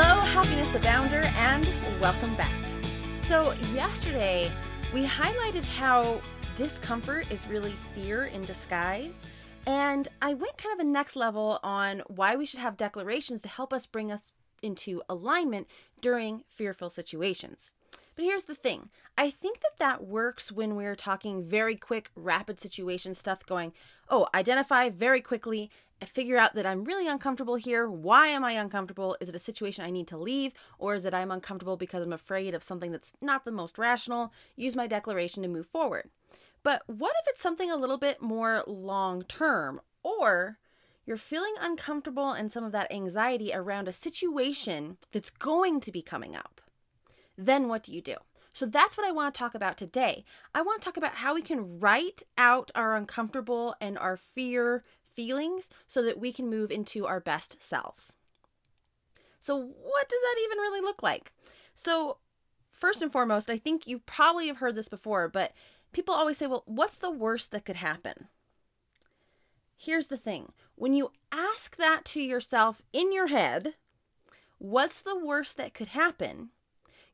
Hello, Happiness Abounder, and welcome back. So, yesterday we highlighted how discomfort is really fear in disguise. And I went kind of a next level on why we should have declarations to help us bring us into alignment during fearful situations. But here's the thing I think that that works when we're talking very quick, rapid situation stuff, going, oh, identify very quickly, figure out that I'm really uncomfortable here. Why am I uncomfortable? Is it a situation I need to leave? Or is it I'm uncomfortable because I'm afraid of something that's not the most rational? Use my declaration to move forward. But what if it's something a little bit more long term? Or you're feeling uncomfortable and some of that anxiety around a situation that's going to be coming up. Then what do you do? So that's what I want to talk about today. I want to talk about how we can write out our uncomfortable and our fear feelings so that we can move into our best selves. So, what does that even really look like? So, first and foremost, I think you probably have heard this before, but people always say, well, what's the worst that could happen? Here's the thing when you ask that to yourself in your head, what's the worst that could happen?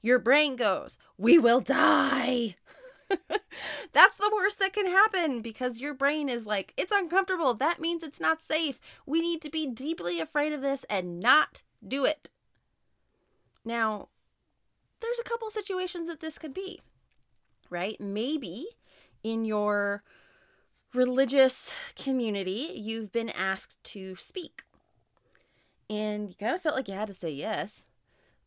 Your brain goes, we will die. That's the worst that can happen because your brain is like, it's uncomfortable. That means it's not safe. We need to be deeply afraid of this and not do it. Now, there's a couple situations that this could be right? Maybe in your religious community, you've been asked to speak. And you kind of felt like you had to say yes.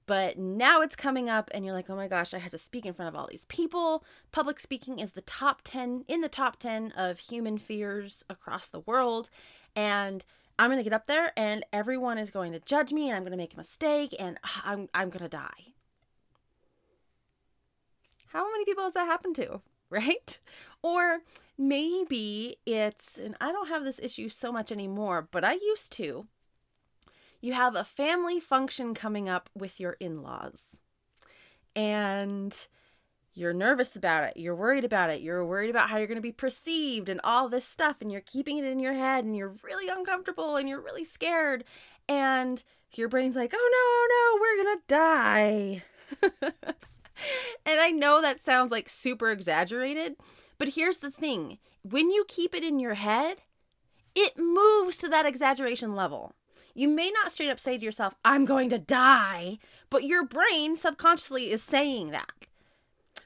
But now it's coming up, and you're like, oh my gosh, I have to speak in front of all these people. Public speaking is the top 10, in the top 10 of human fears across the world. And I'm going to get up there, and everyone is going to judge me, and I'm going to make a mistake, and ah, I'm, I'm going to die. How many people has that happened to? Right? Or maybe it's, and I don't have this issue so much anymore, but I used to. You have a family function coming up with your in laws, and you're nervous about it. You're worried about it. You're worried about how you're going to be perceived and all this stuff, and you're keeping it in your head, and you're really uncomfortable and you're really scared. And your brain's like, oh no, oh, no, we're going to die. and I know that sounds like super exaggerated, but here's the thing when you keep it in your head, it moves to that exaggeration level. You may not straight up say to yourself, I'm going to die, but your brain subconsciously is saying that.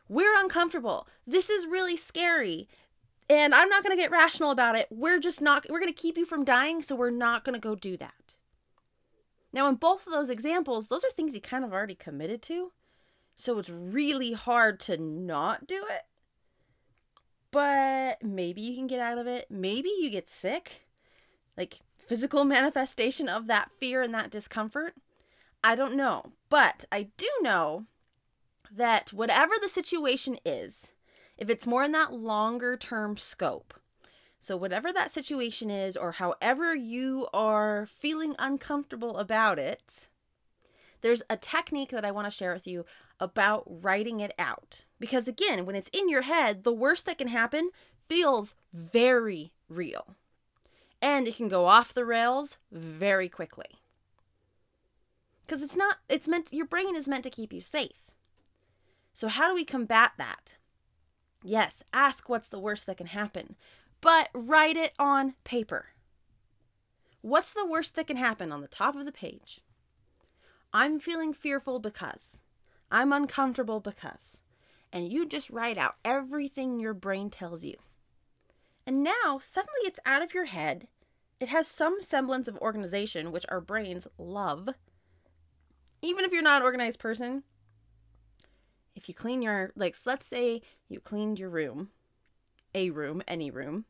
We're uncomfortable. This is really scary. And I'm not going to get rational about it. We're just not, we're going to keep you from dying, so we're not going to go do that. Now, in both of those examples, those are things you kind of already committed to. So it's really hard to not do it. But maybe you can get out of it. Maybe you get sick. Like physical manifestation of that fear and that discomfort. I don't know. But I do know that whatever the situation is, if it's more in that longer term scope, so whatever that situation is, or however you are feeling uncomfortable about it, there's a technique that I want to share with you about writing it out. Because again, when it's in your head, the worst that can happen feels very real. And it can go off the rails very quickly. Because it's not, it's meant, your brain is meant to keep you safe. So, how do we combat that? Yes, ask what's the worst that can happen, but write it on paper. What's the worst that can happen on the top of the page? I'm feeling fearful because. I'm uncomfortable because. And you just write out everything your brain tells you. And now suddenly it's out of your head. It has some semblance of organization, which our brains love. Even if you're not an organized person, if you clean your, like, let's say you cleaned your room, a room, any room,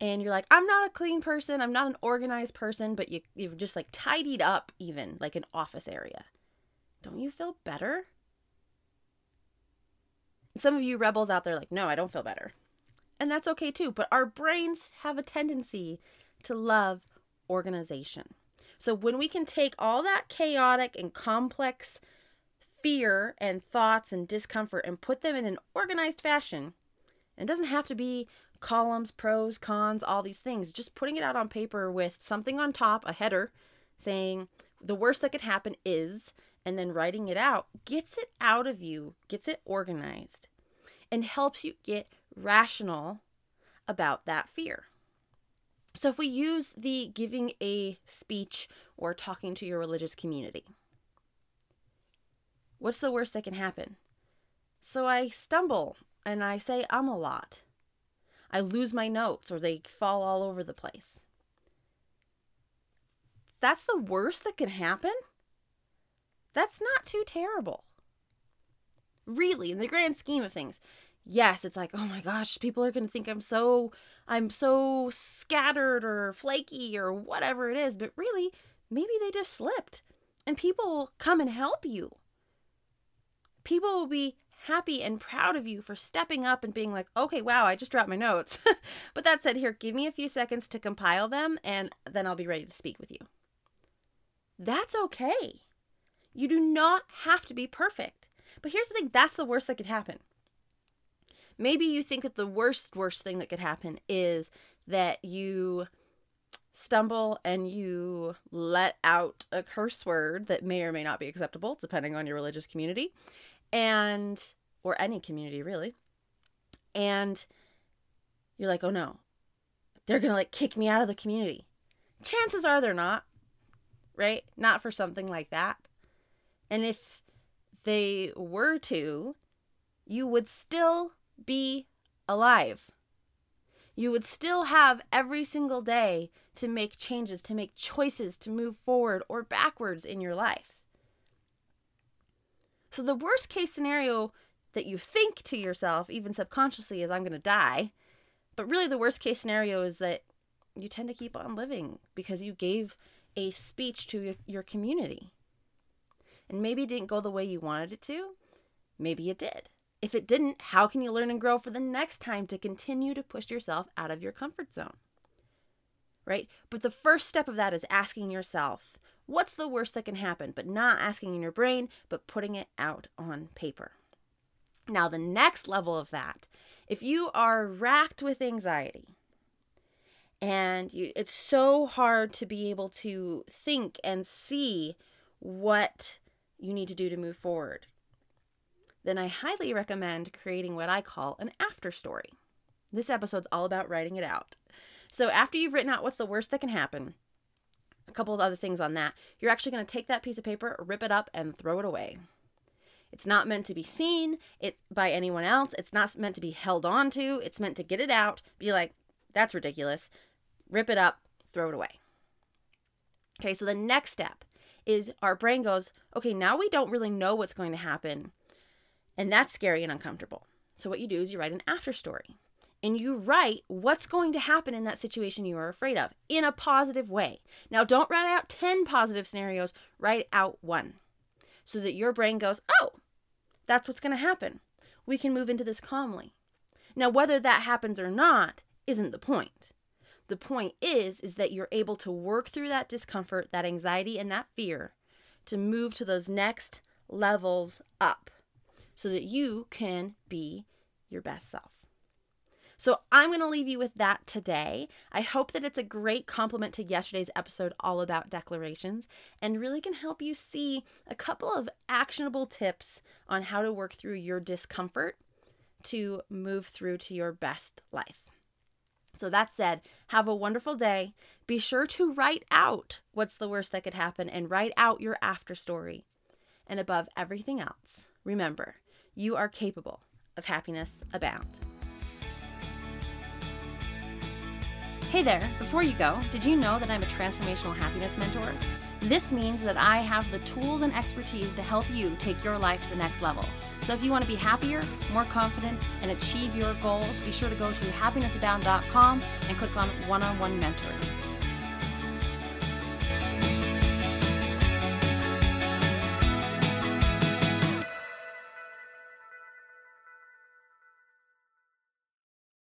and you're like, I'm not a clean person, I'm not an organized person, but you, you've just like tidied up, even like an office area. Don't you feel better? Some of you rebels out there, like, no, I don't feel better. And that's okay too. But our brains have a tendency to love organization. So when we can take all that chaotic and complex fear and thoughts and discomfort and put them in an organized fashion, it doesn't have to be columns, pros, cons, all these things. Just putting it out on paper with something on top, a header, saying the worst that could happen is, and then writing it out gets it out of you, gets it organized, and helps you get rational about that fear. So, if we use the giving a speech or talking to your religious community, what's the worst that can happen? So, I stumble and I say I'm a lot. I lose my notes or they fall all over the place. That's the worst that can happen? That's not too terrible. Really, in the grand scheme of things. Yes, it's like, oh my gosh, people are going to think I'm so I'm so scattered or flaky or whatever it is, but really, maybe they just slipped. And people will come and help you. People will be happy and proud of you for stepping up and being like, okay, wow, I just dropped my notes. but that said, here, give me a few seconds to compile them and then I'll be ready to speak with you. That's okay. You do not have to be perfect. But here's the thing that's the worst that could happen. Maybe you think that the worst, worst thing that could happen is that you stumble and you let out a curse word that may or may not be acceptable, depending on your religious community and or any community really. And you're like oh no. They're gonna like kick me out of the community. Chances are they're not right? Not for something like that. And if they were to you would still be alive you would still have every single day to make changes to make choices to move forward or backwards in your life so the worst case scenario that you think to yourself, even subconsciously, is I'm going to die. But really, the worst case scenario is that you tend to keep on living because you gave a speech to your community. And maybe it didn't go the way you wanted it to. Maybe it did. If it didn't, how can you learn and grow for the next time to continue to push yourself out of your comfort zone? Right? But the first step of that is asking yourself, what's the worst that can happen, but not asking in your brain, but putting it out on paper. Now, the next level of that, if you are racked with anxiety and you, it's so hard to be able to think and see what you need to do to move forward, then I highly recommend creating what I call an after story. This episode's all about writing it out. So, after you've written out what's the worst that can happen, a couple of other things on that. You're actually going to take that piece of paper, rip it up, and throw it away. It's not meant to be seen it by anyone else. It's not meant to be held on to. It's meant to get it out, be like, that's ridiculous. Rip it up, throw it away. Okay, so the next step is our brain goes, okay, now we don't really know what's going to happen. And that's scary and uncomfortable. So what you do is you write an after story and you write what's going to happen in that situation you are afraid of in a positive way. Now, don't write out 10 positive scenarios, write out one so that your brain goes, oh, that's what's going to happen. We can move into this calmly. Now, whether that happens or not isn't the point. The point is is that you're able to work through that discomfort, that anxiety and that fear to move to those next levels up so that you can be your best self. So I'm going to leave you with that today. I hope that it's a great complement to yesterday's episode all about declarations and really can help you see a couple of actionable tips on how to work through your discomfort to move through to your best life. So, that said, have a wonderful day. Be sure to write out what's the worst that could happen and write out your after story. And above everything else, remember, you are capable of happiness abound. Hey there, before you go, did you know that I'm a transformational happiness mentor? This means that I have the tools and expertise to help you take your life to the next level. So if you want to be happier, more confident, and achieve your goals, be sure to go to happinessabound.com and click on one on one mentoring.